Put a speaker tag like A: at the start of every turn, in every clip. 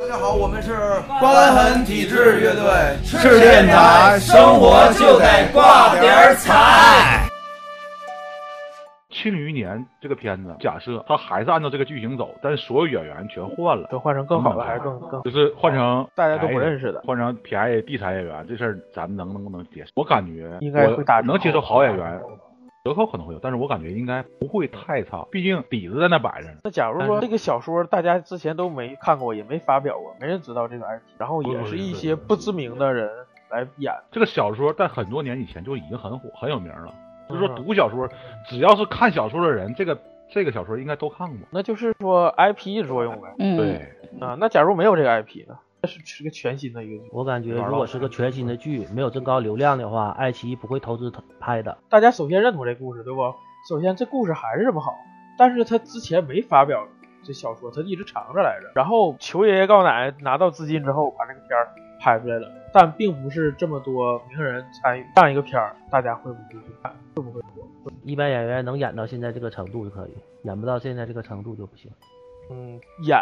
A: 大家好，我们是瘢痕体质乐队，
B: 是电台，生活就得挂点彩。
C: 《庆余年》这个片子，假设他还是按照这个剧情走，但是所有演员全换了，
D: 就换成更好的还是更更
C: 就是换成
D: 大家都不认识的
C: 换成便宜地产演员，这事儿咱们能能不能接受？我感觉
D: 应该会打折
C: 能接受好演员，折扣可能会有，但是我感觉应该不会太差，毕竟底子在那摆着呢。
D: 那假如说这个小说大家之前都没看过，也没发表过，没人知道这个 IP，然后也是一些不知名的人来演，
C: 这个小说在很多年以前就已经很火很有名了，就是说
D: 嗯
C: 读小说，只要是看小说的人，这个这个小说应该都看过。
D: 那就是说 IP 的作用呗。
E: 嗯，
C: 对，
D: 啊，那假如没有这个 IP 呢？这是是个全新的一个剧，
F: 我感觉如果是个全新的剧，没有增高流量的话，爱奇艺不会投资拍的。
D: 大家首先认同这故事，对不？首先这故事还是这么好，但是他之前没发表这小说，他一直藏着来着。然后求爷爷告奶奶拿到资金之后，把这个片儿拍出来了，但并不是这么多名人参与这样一个片儿，大家会不会去看？会不会火？
F: 一般演员能演到现在这个程度就可以，演不到现在这个程度就不行。
D: 嗯，演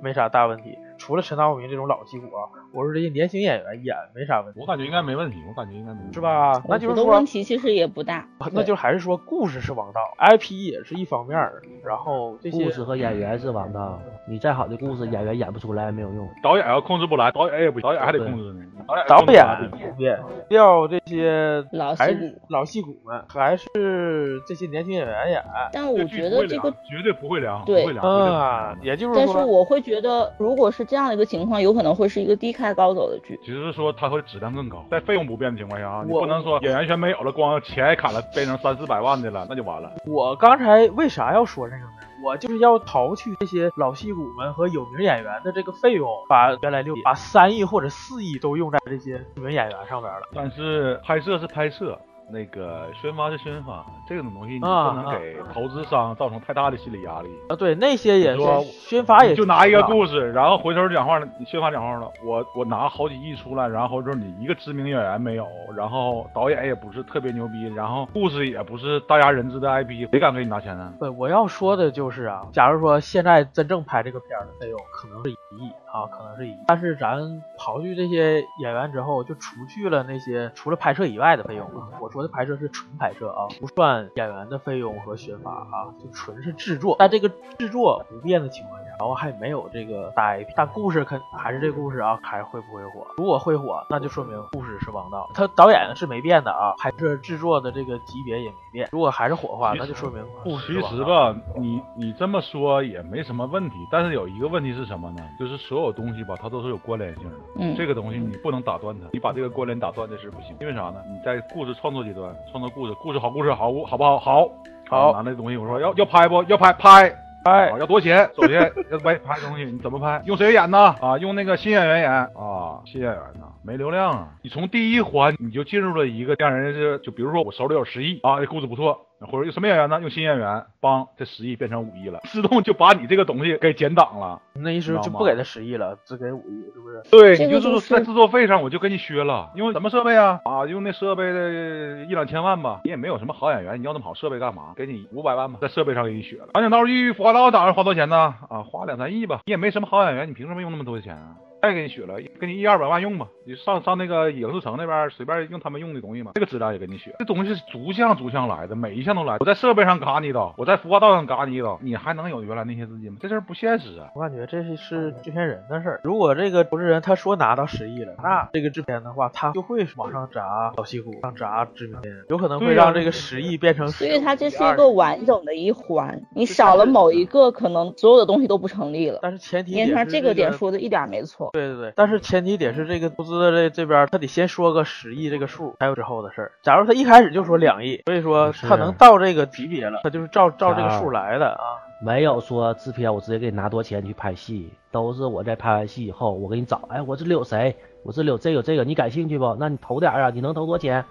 D: 没啥大问题，除了陈道明这种老戏骨啊，我说这些年轻演员演没啥问题，
C: 我感觉应该没问题，我感觉应该没问题，
D: 是？吧？那就是说
E: 问题其实也不大，
D: 那就还是说故事是王道，IP 也是一方面儿，然后这些
F: 故事和演员是王道，你再好的故事，演员演不出来没有用。
C: 导演要控制不来，导演也不，导演还得控制呢。导演
D: 导演不变，调这些
E: 老戏骨。
D: 老戏骨们，还是这些年轻演员演。
E: 但我觉得这个
C: 绝对不会凉，
E: 对
C: 不会凉。绝对
D: 啊
C: 凉，
D: 也就是说，
E: 但是我会觉得，如果是这样的一个情况，有可能会是一个低开高走的剧。
C: 只是说它会质量更高，在费用不变的情况下啊，你不能说演员全没有了，光钱也砍了，变成三四百万的了，那就完了。
D: 我刚才为啥要说这个呢？我就是要刨去这些老戏骨们和有名演员的这个费用，把原来六亿、把三亿或者四亿都用在这些有名演员上边了。
C: 但是拍摄是拍摄，那个宣发是宣发，这种东西你不
D: 啊
C: 能给投资商造成太大的心理压力。
D: 啊，对，那些也是宣发也
C: 你就拿一个，故事，然后回头讲话了，你宣发讲话了，我我拿好几亿出来，然后就是你一个知名演员没有，然后导演也不是特别牛逼，然后故事也不是大家人知的 IP，谁敢给你拿钱呢？
D: 对，我要说的就是啊，假如说现在真正拍这个片儿的费用可能是一亿啊，可能是一，但是咱刨去这些演员之后，就除去了那些除了拍摄以外的费用啊。我说的拍摄是纯拍摄啊，不算演员的费用和宣发啊，就纯是制作。在这个制作不变的情况下，然后还没有这个大 IP，但故事肯还是这故事啊，还会不会火？如果会火，那就说明故事是王道，他导演是没变的啊，拍摄制作的这个级别也没变。如果还是火的话，那就说明故事
C: 其
D: 是王道。
C: 实吧，你你这么说也没什么问题，但是有一个问题是什么呢？就是所有东西吧，它都是有关联性的。
E: 嗯，
C: 这个东西你不能打断它，你把这个关联打断这是不行。因为啥呢？你在故事创作阶段创作故事，故事好，故事好，好不好？好，
D: 好
C: 拿那东西我说要要拍不？要拍拍。
D: 哎
C: 啊，要多少钱？首先要拍拍东西，你怎么拍？用谁演呢？啊，用那个新演员演啊，新演员呢没流量啊。你从第一环你就进入了一个让人是，就比如说我手里有十亿啊，这故事不错，或者用什么演员呢？用新演员，帮这十亿变成五亿了，自动就把你这个东西给减档了。
D: 那意思就不给他十亿了，只给五亿，是不是？
C: 对，你就是在制作费上我就给你削了，因为什么设备啊？啊，用那设备的一两千万吧，你也没有什么好演员，你要那么好设备干嘛？给你五百万吧，在设备上给你削了。长镜头一服化道打算花多少钱呢？啊，花两三亿吧，你也没什么好演员，你凭什么用那么多钱啊？再给你削了，给你一二百万用吧，你上上那个影视城那边随便用他们用的东西嘛，这个质量也给你削。这东西是逐项逐项来的，每一项都来。我在设备上嘎你一刀，我在服化道上嘎你一刀，你还能有原来那些资金吗？这事儿不现实啊。
D: 我感觉这是是制片人的事儿。如果这个投资人他说拿到十亿了，那这个制片的话，他就会往上砸老戏骨，上砸知名演员，有可能会让这个十亿变成
E: 所以它这是一个完整的一环，你少了某一个，可能所有的东西都不成立了。
D: 但是前提点是
E: 年团这个点说的一点没错。
D: 对对对，但是前提得是这个投资的这这边，他得先说个十亿这个数，才有之后的事儿。假如他一开始就说两亿，所以说他能到这个级别了，他就是照照这个数来的啊。
F: 没有说制片我直接给你拿多少钱去拍戏，都是我在拍完戏以后，我给你找，哎，我这里有谁，我这里有这个有这个，你感兴趣不？那你投点儿啊，你能投多少钱？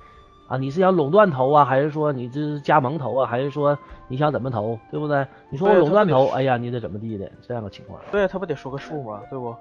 F: 啊，你是想垄断投啊，还是说你这是加盟投啊，还是说你想怎么投，对不对？你说我垄断投，哎呀，你得怎么地的这样的情况，
D: 对他不得说个数吗？对不？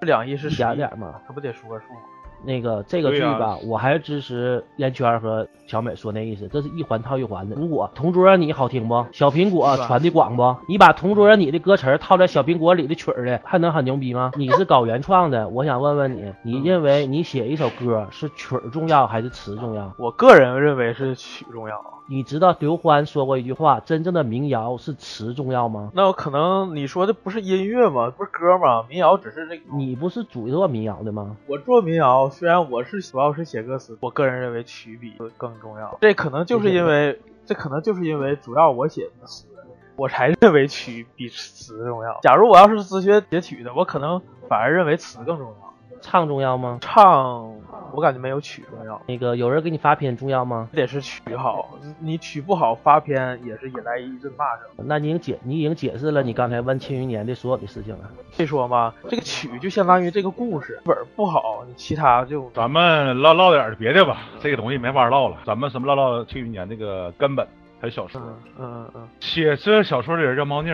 D: 这两亿是
F: 一
D: 十亿
F: 点点嘛。
D: 他不得说个数吗？
F: 那个这个剧吧，我还是支持烟圈和小美说那意思，这是一环套一环的。如果同桌你好听不？小苹果传的广不？你把同桌你的歌词儿套在小苹果里的曲儿里，还能很牛逼吗？你是搞原创的，我想问问你，你认为你写一首歌是曲儿重要还是词重要？
D: 我个人认为是曲重要。
F: 你知道刘欢说过一句话，真正的民谣是词重要吗？
D: 那我可能你说的不是音乐吗？不是歌吗？民谣只是这个。
F: 你不是主做民谣的吗？
D: 我做民谣，虽然我是主要是写歌词，我个人认为曲比更重要。这可能就是因为，这可能就是因为主要我写的词，我才认为曲比词重要。假如我要是自学写曲的，我可能反而认为词更重要。
F: 唱重要吗？
D: 唱我感觉没有曲重要，
F: 那个有人给你发片重要吗？
D: 得是曲好，你曲不好发片也是引来一阵骂声。
F: 那你已经解你已经解释了你刚才问《庆余年》的所有的事情了。
D: 所以说嘛，这个曲就相当于这个故事本儿不好，你其他就
C: 咱们唠唠点别的吧，这个东西没法唠了。咱们什么唠唠《庆余年》这个根本，还有小说。
D: 嗯嗯嗯，
C: 写这小说的人叫猫腻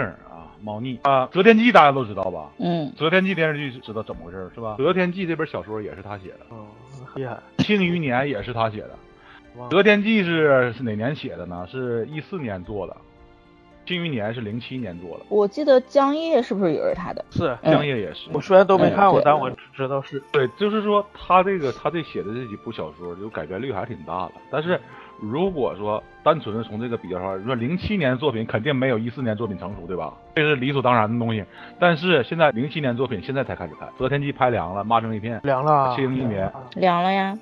C: 猫腻啊，《择天记》大家都知道吧？
E: 嗯《
C: 择天记》电视剧知道怎么回事是吧？《择天记》这本小说也是他写的，
D: 哦，厉害。
C: 《庆余年》也是他写的。《择天记是》是哪年写的呢？是一四年做的，《庆余年》是零七年做的，
E: 我记得江夜是不是也是他的？
D: 是
E: 嗯
C: 江夜也是。
D: 我虽然都没看过，
E: 嗯
D: 但我知道是。
C: 对，就是说他这个他这写的这几部小说，就改编率还是挺大的。但是如果说单纯的从这个比较上来说，零七年作品肯定没有一四年作品成熟，对吧？这是理所当然的东西。但是现在零七年作品现在才开始拍，《择天记》拍凉了，骂成一片，
D: 凉了。
C: 七零一年
E: 凉了呀。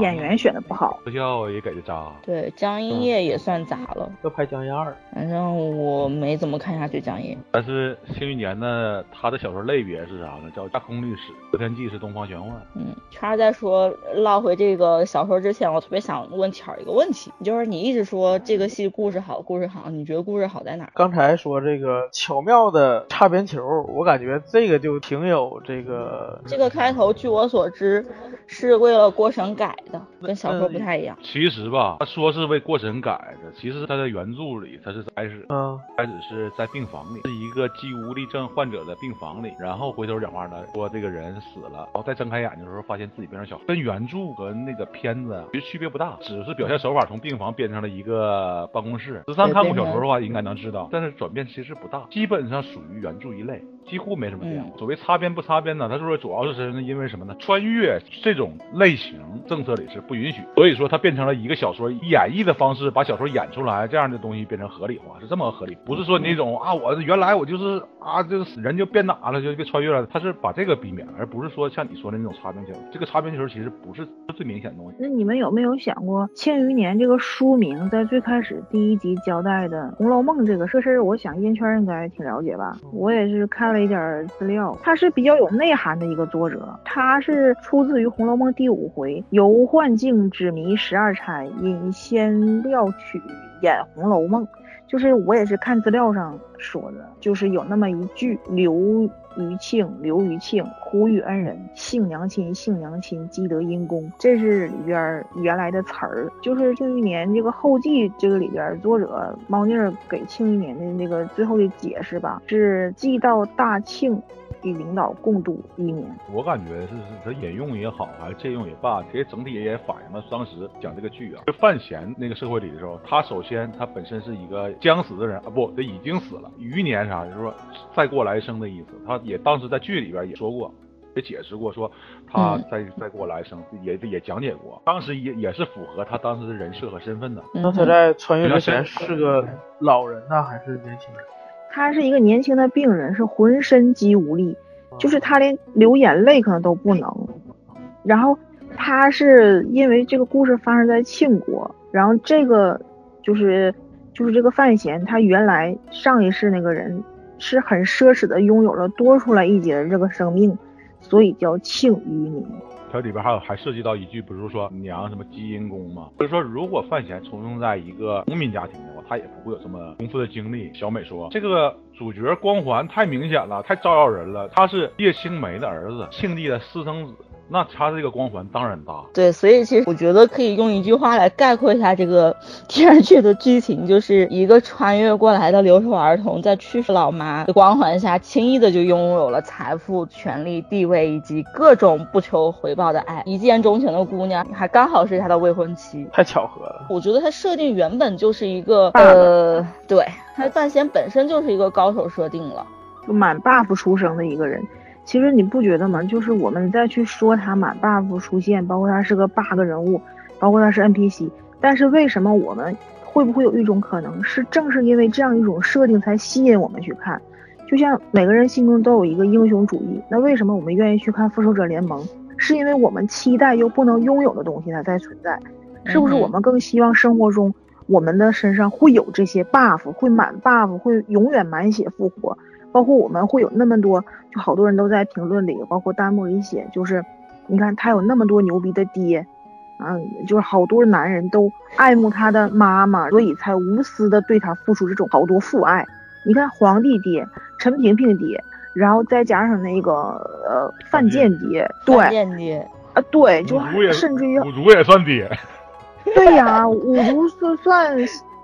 G: 演员选的不好，
C: 特效也给的渣。
E: 对，江一夜也算砸了，
D: 要拍江一二。
E: 反正我没怎么看下去江一夜。
C: 但是《庆余年》呢，他的小说类别是啥呢？叫架空历史，《择天记》是东方玄幻。
E: 嗯，圈儿在说唠回这个小说之前，我特别想问巧儿一个问题，就是你一直说这个戏故事好，故事好，你觉得故事好在哪儿？
D: 刚才说这个巧妙的擦边球，我感觉这个就挺有这个
E: 这个开头，据我所知，是为了过审改的，跟小说不太一样。
C: 其实吧，他说是为过审改的，其实他在原著里，他是开始
D: 嗯
C: 开始是在病房里，是一个肌无力症患者的病房里，然后回头讲话呢，说这个人死了，然后再睁开眼睛的时候，发现自己变成小孩，跟原著和那个片子其实区别不大，只是表现手法从病房变成了一个办公室。十三看过小说的话，应该能知道，但是转变其实不大，基本上属于原著一类，几乎没什么变化。
E: 嗯
C: 所谓擦边不擦边呢，他说主要是因为什么呢？穿越这种类型政策里是不允许，所以说它变成了一个小说演绎的方式，把小说演出来，这样的东西变成合理化，是这么个合理，不是说那种啊，我原来我就是啊，就是人就变哪了，就被穿越了，他是把这个避免，而不是说像你说的那种擦边球。这个擦边球其实不是最明显的东西。
G: 那你们有没有想过，《庆余年》这个书名在最开始第一集交代的《红楼梦》这个这事儿，我想烟圈应该挺了解吧？我也是看了一点资料，他是比较有内涵的一个作者，他是出自于《红楼梦》第五回，游幻境之谜十二钗，引仙料曲演《红楼梦》。就是我也是看资料上说的，就是有那么一句刘余庆，刘余庆，呼吁恩人，幸娘亲，幸娘亲，积德因公，这是里边原来的词儿。就是《庆余年》这个后记这个里边，作者猫腻儿给《庆余年》的那个最后的解释吧，是记到大庆与领导共度一年。
C: 我感觉是是他引用也好，还是借用也罢，其实整体也反映了当时讲这个剧啊，就范闲那个社会里的时候，他首先他本身是一个将死的人啊，不，他已经死了，余年啥，就是说再过来生的意思。他也当时在剧里边也说过。也解释过，说他
E: 嗯
C: 再再过来生，也也讲解过，当时也也是符合他当时的人设和身份的。
D: 那他在穿越之前是个老人呢，还是年轻人？
G: 他是一个年轻的病人，是浑身肌无力，就是他连流眼泪可能都不能。然后他是因为这个故事发生在庆国，然后这个就是就是这个范闲，他原来上一世那个人是很奢侈的拥有了多出来一截的这个生命，所以叫庆余年。
C: 它里边还有还涉及到一句，比如说娘什么基因宫嘛？就是说，如果范闲出生在一个农民家庭的话，他也不会有这么丰富的经历。小美说，这个主角光环太明显了，太招摇人了。他是叶青梅的儿子，庆帝的私生子，那他这个光环当然大。
E: 对，所以其实我觉得可以用一句话来概括一下这个电视剧的剧情，就是一个穿越过来的留守儿童，在去世老妈的光环下，轻易的就拥有了财富、权力、地位以及各种不求回报的爱。一见钟情的姑娘，还刚好是他的未婚妻，
D: 太巧合了。
E: 我觉得他设定原本就是一个呃，对，他范闲本身就是一个高手设定了，
G: 就满 buff 出生的一个人。其实你不觉得吗？就是我们再去说他满 buff 出现，包括他是个 bug 人物，包括他是 NPC，但是为什么我们会不会有一种可能是，正是因为这样一种设定才吸引我们去看？就像每个人心中都有一个英雄主义，那为什么我们愿意去看复仇者联盟？是因为我们期待又不能拥有的东西它在存在，是不是？我们更希望生活中我们的身上会有这些 buff，会满 buff，会永远满血复活。包括我们会有那么多，就好多人都在评论里，包括弹幕里写，就是你看他有那么多牛逼的爹，嗯，就是好多男人都爱慕他的妈妈，所以才无私的对他付出这种好多父爱。你看皇帝爹，陈萍萍爹，然后再加上那个呃范建爹，对，
E: 范建爹
G: 啊，对，就甚至于
C: 五竹也算爹，
G: 对呀，五竹算算，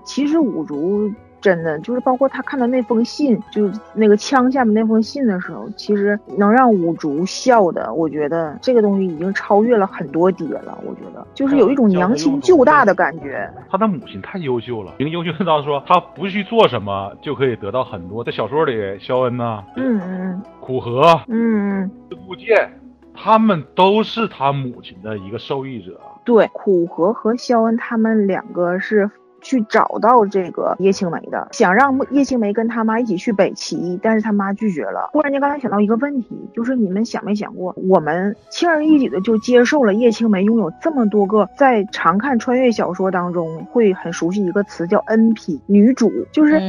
G: 其实五竹。真的就是包括他看到那封信，就是那个枪下面那封信的时候，其实能让五竹笑的，我觉得这个东西已经超越了很多爹了。我觉得就是有一种娘亲救大的感觉。
C: 他的母亲太优秀了，已经优秀到说他不去做什么就可以得到很多。在小说里，肖恩呐，
G: 嗯嗯，
C: 苦荷，
G: 嗯嗯，
C: 陆剑，他们都是他母亲的一个受益者。
G: 对，苦荷和肖恩他们两个是。去找到这个叶青梅的，想让叶青梅跟他妈一起去北齐，但是他妈拒绝了。忽然间，刚才想到一个问题，就是你们想没想过，我们轻而易举的就接受了叶青梅拥有这么多个，在常看穿越小说当中会很熟悉一个词叫 NP 女主，就是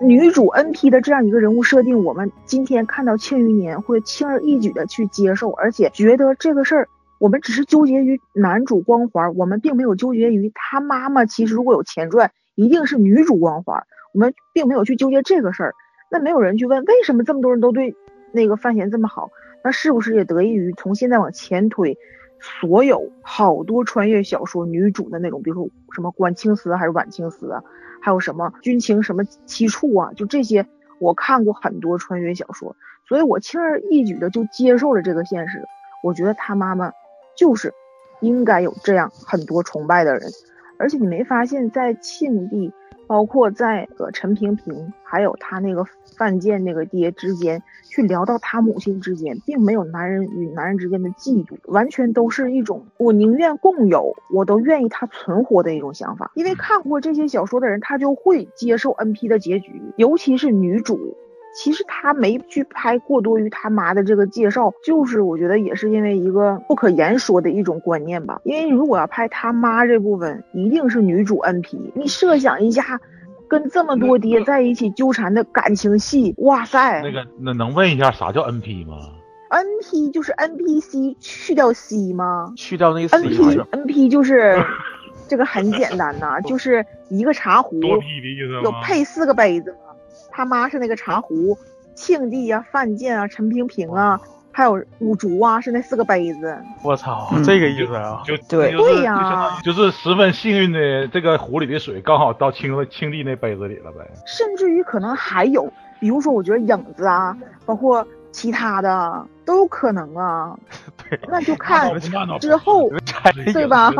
G: 女主 NP 的这样一个人物设定，我们今天看到庆余年会轻而易举的去接受，而且觉得这个事儿。我们只是纠结于男主光环，我们并没有纠结于他妈妈。其实如果有前传，一定是女主光环。我们并没有去纠结这个事儿。那没有人去问为什么这么多人都对那个范闲这么好？那是不是也得益于从现在往前推，所有好多穿越小说女主的那种，比如说什么关青丝还是晚青丝啊，还有什么军情什么七处啊，就这些，我看过很多穿越小说，所以我轻而易举的就接受了这个现实。我觉得他妈妈。就是应该有这样很多崇拜的人，而且你没发现，在庆帝，包括在呃陈萍萍，还有他那个范建那个爹之间，去聊到他母亲之间，并没有男人与男人之间的嫉妒，完全都是一种我宁愿共有，我都愿意他存活的一种想法。因为看过这些小说的人，他就会接受 N P 的结局，尤其是女主。其实他没去拍过多于他妈的这个介绍，就是我觉得也是因为一个不可言说的一种观念吧。因为如果要拍他妈这部分，一定是女主 N P。你设想一下，跟这么多爹在一起纠缠的感情戏，哇塞！
C: 那个，那能问一下啥叫 N P 吗
G: ？N P 就是 N P C 去掉 C 吗？
D: 去掉那个
G: N P N P 就是 这个很简单呐，就是一个茶壶有配四个杯子。他妈是那个茶壶，庆帝啊、范建啊、陈萍萍啊，还有五竹啊，是那四个杯子。
D: 我操，这个意思啊？
C: 就
G: 对
C: 对
G: 呀，
C: 就是十分幸运的，这个壶里的水刚好到庆庆帝那杯子里了呗。
G: 甚至于可能还有，比如说，我觉得影子啊，包括。其他的都有可能啊，
D: 对，
G: 那就看之后，对吧？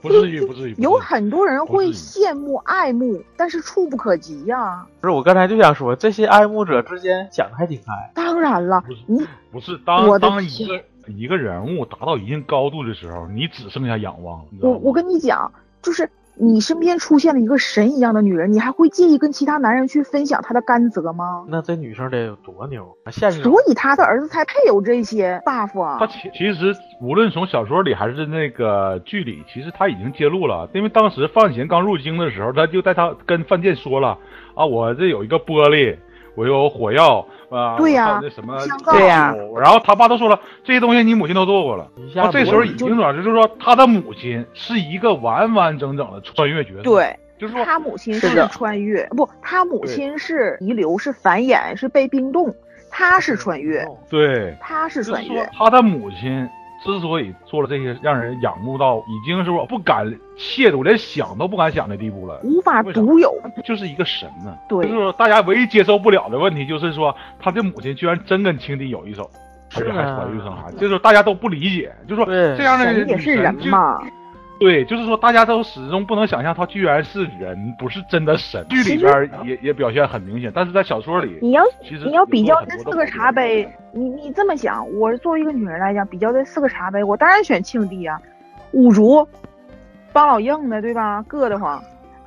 C: 不至于，不至于。
G: 有很多人会羡慕、爱慕，但是触不可及呀。
D: 不是，我刚才就想说，这些爱慕者之间想的还挺开。
G: 当然了，你
C: 不是当当一个一个人物达到一定高度的时候，你只剩下仰望了。
G: 我我跟你讲，就是。你身边出现了一个神一样的女人，你还会介意跟其他男人去分享她的甘泽吗？
D: 那这女生得有多牛？现实。
G: 所以他的儿子才配有这些 buff 啊。
C: 他其其实无论从小说里还是那个剧里，其实他已经揭露了，因为当时范闲刚入京的时候，他就带他跟范建说了啊，我这有一个玻璃。我有火药啊，
G: 对呀，
C: 那什么，
G: 对呀。
C: 然后他爸都说了，这些东西你母亲都做过了。他这时候已经转，就是说他的母亲是一个完完整整的穿越角色。
G: 对，
C: 就是说
G: 他母亲是穿越，不，他母亲是遗留，是繁衍，是被冰冻，他是穿越。
C: 对，
G: 他是穿越。
C: 他的母亲之所以做了这些让人仰慕到已经是我不敢亵渎，连想都不敢想的地步了，
G: 无法独有。
C: 就是一个神呢。
G: 对
C: 就是说大家唯一接受不了的问题就是说他的母亲居然真跟情敌有一手，而且还怀孕生孩子，就是说大家都不理解，就是说
D: 对
C: 这样的女
G: 神也是人嘛，
C: 对，就是说大家都始终不能想象他居然是人，不是真的神。剧里边也也表现很明显，但是在小说里，
G: 你要
C: 其实
G: 你要比较这四个茶杯，你你这么想，我作为一个女人来讲，比较这四个茶杯，我当然选庆帝啊。五竹，帮老硬的，对吧？硌得慌。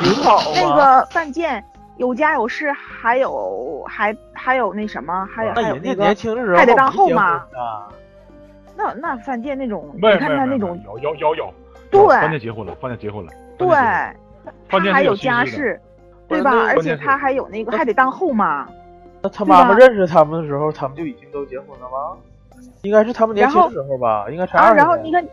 D: 挺好
G: 那？个范建有家有室，还有还还有那什么，还有还有那个
D: 年轻的时候
G: 还得当后妈
D: 啊。
G: 那那饭店那种，你看他那种，
C: 有有有有，
G: 对
C: 饭店结婚了，饭店结婚了，
G: 对，
C: 范
G: 他还有家室，对吧？而且他还有那个还得当后妈。
D: 那他妈妈认识他们的时候，他们就已经都结婚了吗？应该是他们年轻的时候吧，应该才
G: 啊，
D: 二
G: 然后你看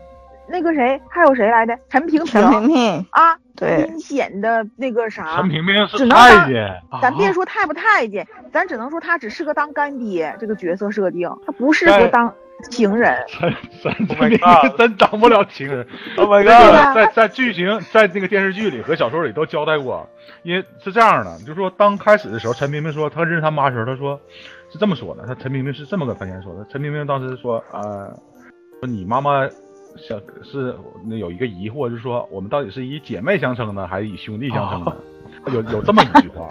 G: 那个谁，还有谁来的？陈萍
E: 陈萍萍，
G: 啊，
E: 对
G: 阴险的那个啥
C: 陈，萍萍是
G: 只能当
C: 太监，
G: 咱别
D: 啊
G: 说太不太监，咱只能说他只适合当干爹这个角色设定，他不适合当情人。
C: 真真
D: Oh my God
C: 真当不了情人。
D: Oh my god！
C: 在在剧情在那个电视剧里和小说里都交代过，因为是这样的，就是说当开始的时候，陈明明说他认识他妈的时候，他说是这么说的，他陈明明是这么跟范闲说的，陈明明当时说呃，说你妈妈想是那有一个疑惑，就是说我们到底是以姐妹相称呢，还是以兄弟相称呢？有有这么一句话，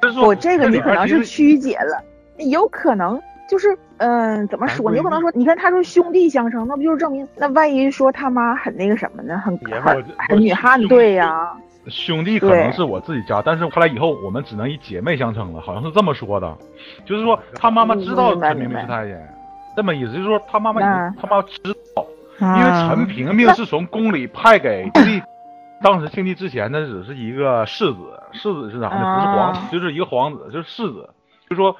C: 就是说
G: 我这个你可能是曲解了，有可能就是嗯、怎么说？你有可能说，你看他说兄弟相称，那不就是证明那万一说他妈很那个什么呢？很很
C: 儿
G: 很女汉对呀、
C: 兄弟可能是我自己家，但是后来以后我们只能以姐妹相称了，好像是这么说的，就是说他妈妈知道陈萍萍是太监，这么意思，就是说他妈妈
G: 那
C: 他妈知道，因为
E: 啊
C: 陈萍萍是从宫里派给 庆帝，当时庆帝之前呢只是一个世子，世子是啥呢？不是皇就是一个皇子，就是世子，就说。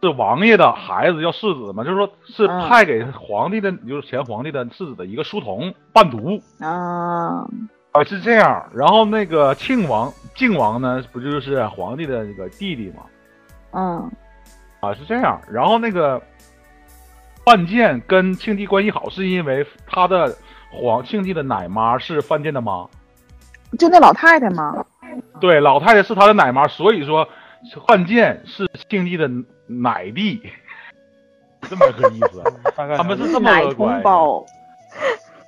C: 是王爷的孩子叫世子嘛，就是说是
G: 嗯
C: 派给皇帝的，就是前皇帝的世子的一个书童伴读，
G: 啊，
C: 啊，是这样。然后那个庆王、靖王呢，不就是皇帝的那个弟弟吗？
G: 嗯
C: 啊，是这样。然后那个范建跟庆帝关系好，是因为他的皇庆帝的奶妈是范建的妈，
G: 就那老太太嘛，
C: 对，老太太是他的奶妈，所以说范建是庆帝的奶弟，这么个意思。
D: 大概
C: 他们是这么
G: 奶
C: 个关系。
G: 同胞。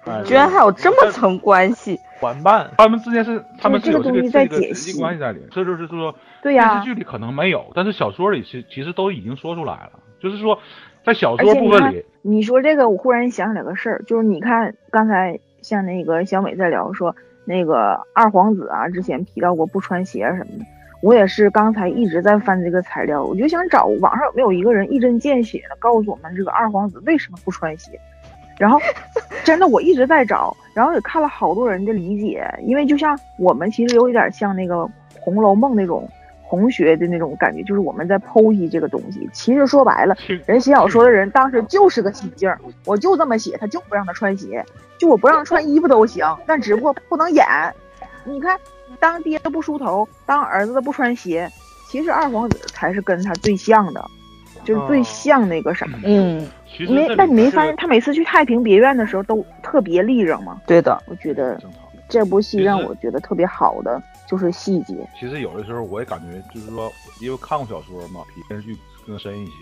C: 哎
E: 居然还有这么层关系，
D: 玩伴。
C: 他们之间是他们是
G: 这个
C: 有这个
G: 东西在
C: 这个实
G: 解析
C: 际关系在里面，这就是说
G: 对呀、
C: 电视剧里可能没有，但是小说里其其实都已经说出来了。就是说，在小说部分里，
G: 你说这个，我忽然想起来个事儿，就是你看刚才像那个小美在聊说那个二皇子啊，之前提到过不穿鞋什么的，我也是刚才一直在翻这个材料，我就想找网上有没有一个人一针见血的告诉我们这个二皇子为什么不穿鞋。然后，真的我一直在找，然后也看了好多人的理解，因为就像我们其实有一点像那个《红楼梦》那种红学的那种感觉，就是我们在剖析这个东西。其实说白了，人写小说的人当时就是个心境儿，我就这么写，他就不让他穿鞋，就我不让穿衣服都行，但只不过不能演。你看，当爹的不梳头，当儿子的不穿鞋，其实二皇子才是跟他最像的，就是最
D: 哦
G: 像那个什么。
E: 嗯，
C: 其实，
G: 没但你没发现他每次去太平别院的时候都特别立正吗？
E: 对的，
G: 我觉得。这部戏让我觉得特别好的就是细节。
C: 其实有的时候我也感觉，就是说，因为看过小说嘛，比电视剧更深一些。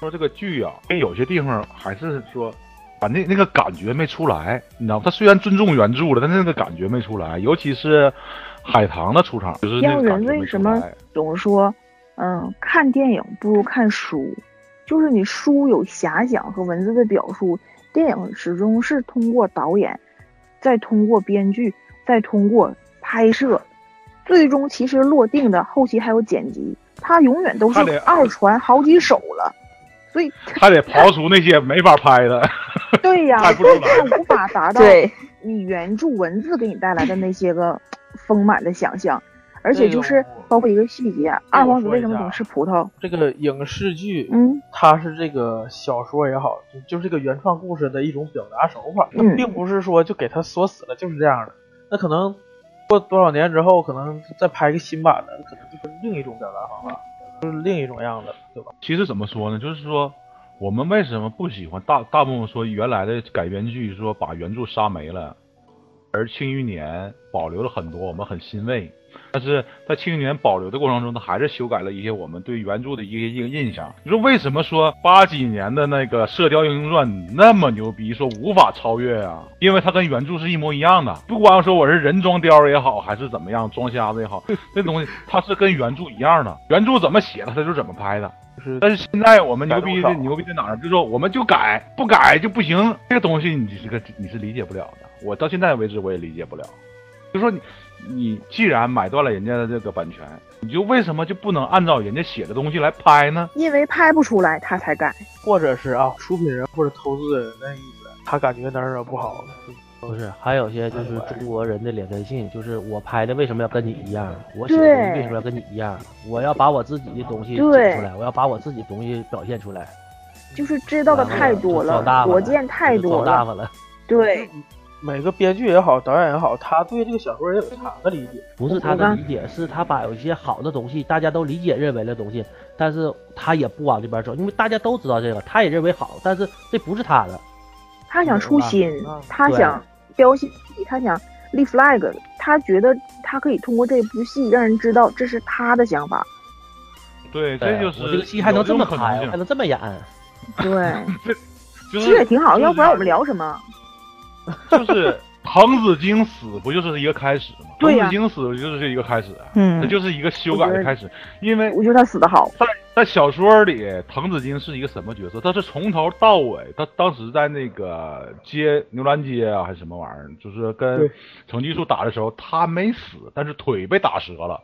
C: 说这个剧啊，因为有些地方还是说，把那那个感觉没出来，你知道吗？他虽然尊重原著了，但是那个感觉没出来。尤其是海棠的出场，就是那
G: 像人为什么。总说，嗯，看电影不如看书，就是你书有遐想和文字的表述，电影始终是通过导演，再通过编剧，再通过拍摄，最终其实落定的后期还有剪辑，它永远都是二传好几手了，所以
C: 还得刨除那些没法拍的。
G: 对呀，
C: 拍不出来
G: 它无法达到，你原著文字给你带来的那些个丰满的想象，而且就是包括一个细节，二皇子为什么总吃葡萄？
D: 这个影视剧，
G: 嗯，
D: 它是这个小说也好，就就是这个原创故事的一种表达手法，并不是说就给它锁死了，就是这样的。那可能过多少年之后，可能再拍一个新版的，可能就是另一种表达方法，就是另一种样子，对吧？
C: 其实怎么说呢？就是说，我们为什么不喜欢大大部分说原来的改编剧说把原著杀没了，而《庆余年》保留了很多，我们很欣慰。但是在《庆余年》保留的过程中，他还是修改了一些我们对原著的一些一个印象。你说为什么说八几年的那个《射雕英雄传》那么牛逼，说无法超越啊？因为它跟原著是一模一样的。不光说我是人装雕也好，还是怎么样装瞎子也好，这东西它是跟原著一样的。原著怎么写的，它就怎么拍的。但是现在我们牛逼的牛逼在哪儿？就是说我们就改，不改就不行。这个东西你这个你是理解不了的。我到现在为止我也理解不了。就说你你既然买断了人家的这个版权，你就为什么就不能按照人家写的东西来拍呢？
G: 因为拍不出来，他才改。
D: 或者是啊，出品人或者投资人的意思，他感觉哪儿哪儿不好了，
F: 不是，还有些就是中国人的脸根性，就是我拍的为什么要跟你一样？我写的东西为什么要跟你一样？我要把我自己的东西
G: 对
F: 写出来，我要把我自己东西表现出来。
G: 就是知道的太多了
F: 就装大，发
G: 国见太多了。
F: 装大发了。
G: 对，
D: 每个编剧也好，导演也好，他对这个小说也有他的理解。
F: 不是他的理解，是他把有一些好的东西，大家都理解认为的东西，但是他也不往这边走，因为大家都知道这个，他也认为好，但是这不是他的。
G: 他想出新他想标新立异，他想立 flag，他觉得他可以通过这部戏让人知道这是他的想法。
C: 对，这就是
F: 我这个戏还能这么拍，还能这么演。
G: 对，
C: 就是
G: 其实也挺好，要不然我们聊什么？
C: 就是滕子京死不就是一个开始吗？滕子京死就是一个开始，啊
E: 嗯
C: 他就是一个修改的开始。因为
G: 我觉得他死的好。
C: 在在小说里，滕子京是一个什么角色？他是从头到尾，他当时在那个街牛栏街啊，还是什么玩意儿，就是跟程继树打的时候，他没死，但是腿被打折了。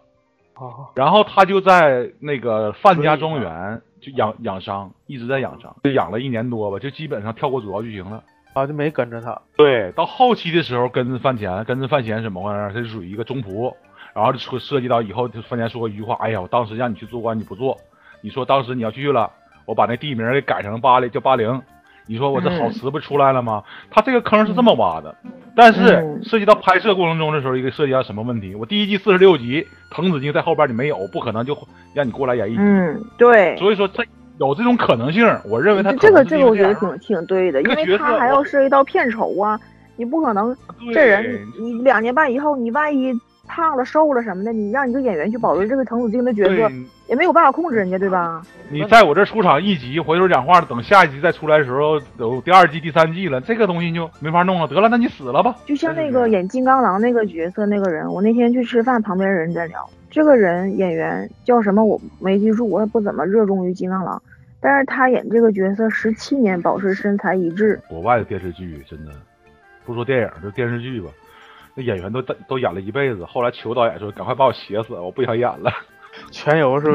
D: 啊，
C: 然后他就在那个范家庄园就养养伤，一直在养伤，就养了一年多吧，就基本上跳过主要剧情了。
D: 啊就没跟着他。
C: 对，到后期的时候跟着范闲，跟着范闲怎么回事？他就属于一个中仆，然后就说涉及到以后，就范闲说过一句话：“哎呀，我当时让你去做官你不做，你说当时你要去了，我把那地名给改成巴黎叫巴陵，你说我这好词不出来了吗？”他这个坑是这么挖的，但是
G: 嗯
C: 涉及到拍摄过程中的时候，一个涉及到什么问题？我第一季四十六集，滕子京在后边你没有，不可能就让你过来演一集，
G: 嗯，对，
C: 所以说这有这种可能性，我认为他
G: 这个这个我觉得挺挺对的，因为他还要涉及到片酬啊，你不可能
C: 这
G: 人你你两年半以后你万一胖了瘦了什么的，你让一个演员去保留这个滕子京的角色，也没有办法控制人家，对吧？
C: 你在我这出场一集，回头讲话，等下一集再出来的时候，有第二季、第三季了，这个东西就没法弄了。得了，那你死了吧。
G: 就像那个演金刚狼那个角色那个人，我那天去吃饭，旁边人在聊，这个人演员叫什么我没记住，我也不怎么热衷于金刚狼，但是他演这个角色十七年保持身材一致，
C: 国外的电视剧真的，不说电影，就电视剧吧，那演员都都演了一辈子，后来求导演说赶快把我写死，我不想演了。
D: 全游是？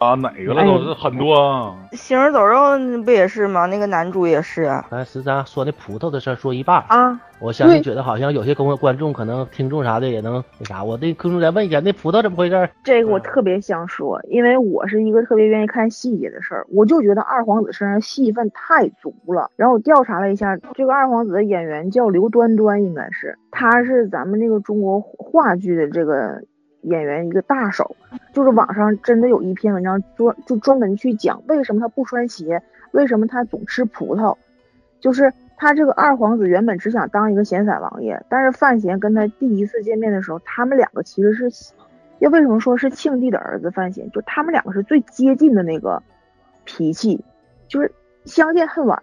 C: 啊，哪个了都是很多啊。
E: 行尸走肉不也是吗？那个男主也是啊。
F: 咱实咱说那葡萄的事儿说一半，
G: 啊，
F: 我相信觉得好像有些观观众可能听众啥的也能那啥，我那观众再问一下，那葡萄怎么回事儿？
G: 这个我特别想说，因为我是一个特别愿意看细节的事儿，我就觉得二皇子身上戏份太足了。然后我调查了一下，这个二皇子的演员叫刘端端，应该是他是咱们这个中国话剧的这个演员一个大手，就是网上真的有一篇文章专就专门去讲为什么他不穿鞋，为什么他总吃葡萄，就是他这个二皇子原本只想当一个闲散王爷，但是范闲跟他第一次见面的时候，他们两个其实是，要为什么说是庆帝的儿子范闲，就他们两个是最接近的那个脾气，就是相见恨晚。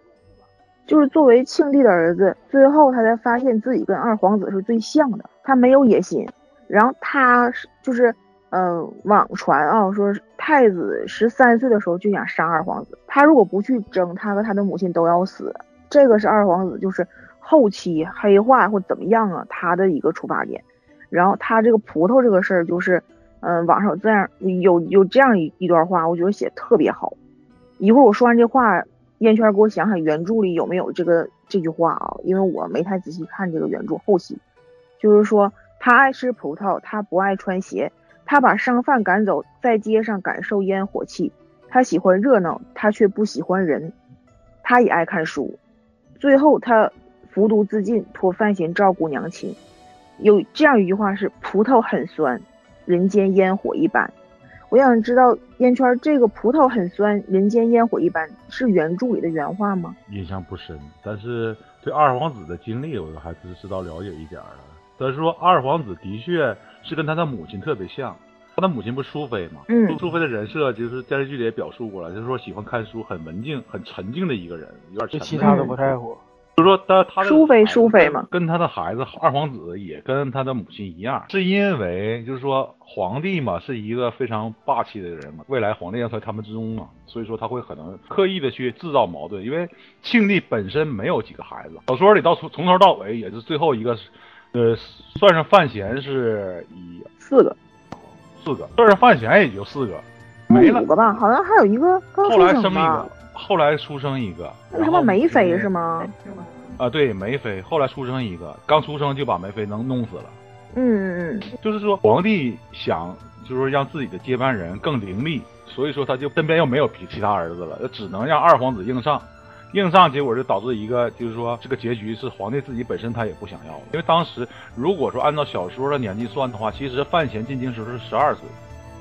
G: 就是作为庆帝的儿子，最后他才发现自己跟二皇子是最像的，他没有野心，然后他是就是呃网传啊说太子十三岁的时候就想杀二皇子，他如果不去争，他和他的母亲都要死。这个是二皇子就是后期黑化或怎么样啊，他的一个出发点。然后他这个葡萄这个事儿，就是嗯、网上有这样有有这样一一段话，我觉得写特别好。一会儿我说完这话，燕圈给我想想原著里有没有这个这句话啊？因为我没太仔细看这个原著后期，就是说他爱吃葡萄，他不爱穿鞋，他把商贩赶走，在街上感受烟火气。他喜欢热闹，他却不喜欢人。他也爱看书，最后他服毒自尽，托范闲照顾娘亲。有这样一句话是：葡萄很酸，人间烟火一般。我想知道烟圈这个葡萄很酸，人间烟火一般，是原著里的原话吗？
C: 印象不深，但是对二皇子的经历，我还是知道了解一点儿的。但是说二皇子的确是跟他的母亲特别像，他的母亲不是淑妃吗？
G: 嗯
C: 淑淑妃的人设就是电视剧里也表述过了，就是说喜欢看书，很文静、很沉静的一个人，有点
D: 其他的不在乎。
C: 就是说他他
G: 淑妃淑妃嘛
C: 跟他的孩子二皇子也跟他的母亲一样，是因为就是说皇帝嘛是一个非常霸气的人嘛，未来皇帝要在他们之中嘛，所以说他会可能刻意的去制造矛盾，因为庆帝本身没有几个孩子，小说里到从从头到尾也是最后一个，呃，算上范闲是一
G: 四个，
C: 四个，算上范闲也就四个，没了
G: 五。个吧，好像还有一个刚
C: 后来生一个，，后来出生一个，
G: 那个什么梅妃是
C: 吗？啊，对，梅妃后来出生一个，刚出生就把梅妃能弄死了。
G: 嗯嗯嗯，
C: 就是说，皇帝想就是让自己的接班人更伶俐，所以说他就身边又没有比其他儿子了，只能让二皇子硬上。硬上，结果就导致一个，就是说这个结局是皇帝自己本身他也不想要的，因为当时如果说按照小说的年纪算的话，其实范闲进京时候是十二岁，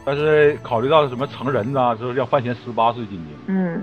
C: 但是考虑到什么成人呐，就是让范闲十八岁进京，
G: 嗯，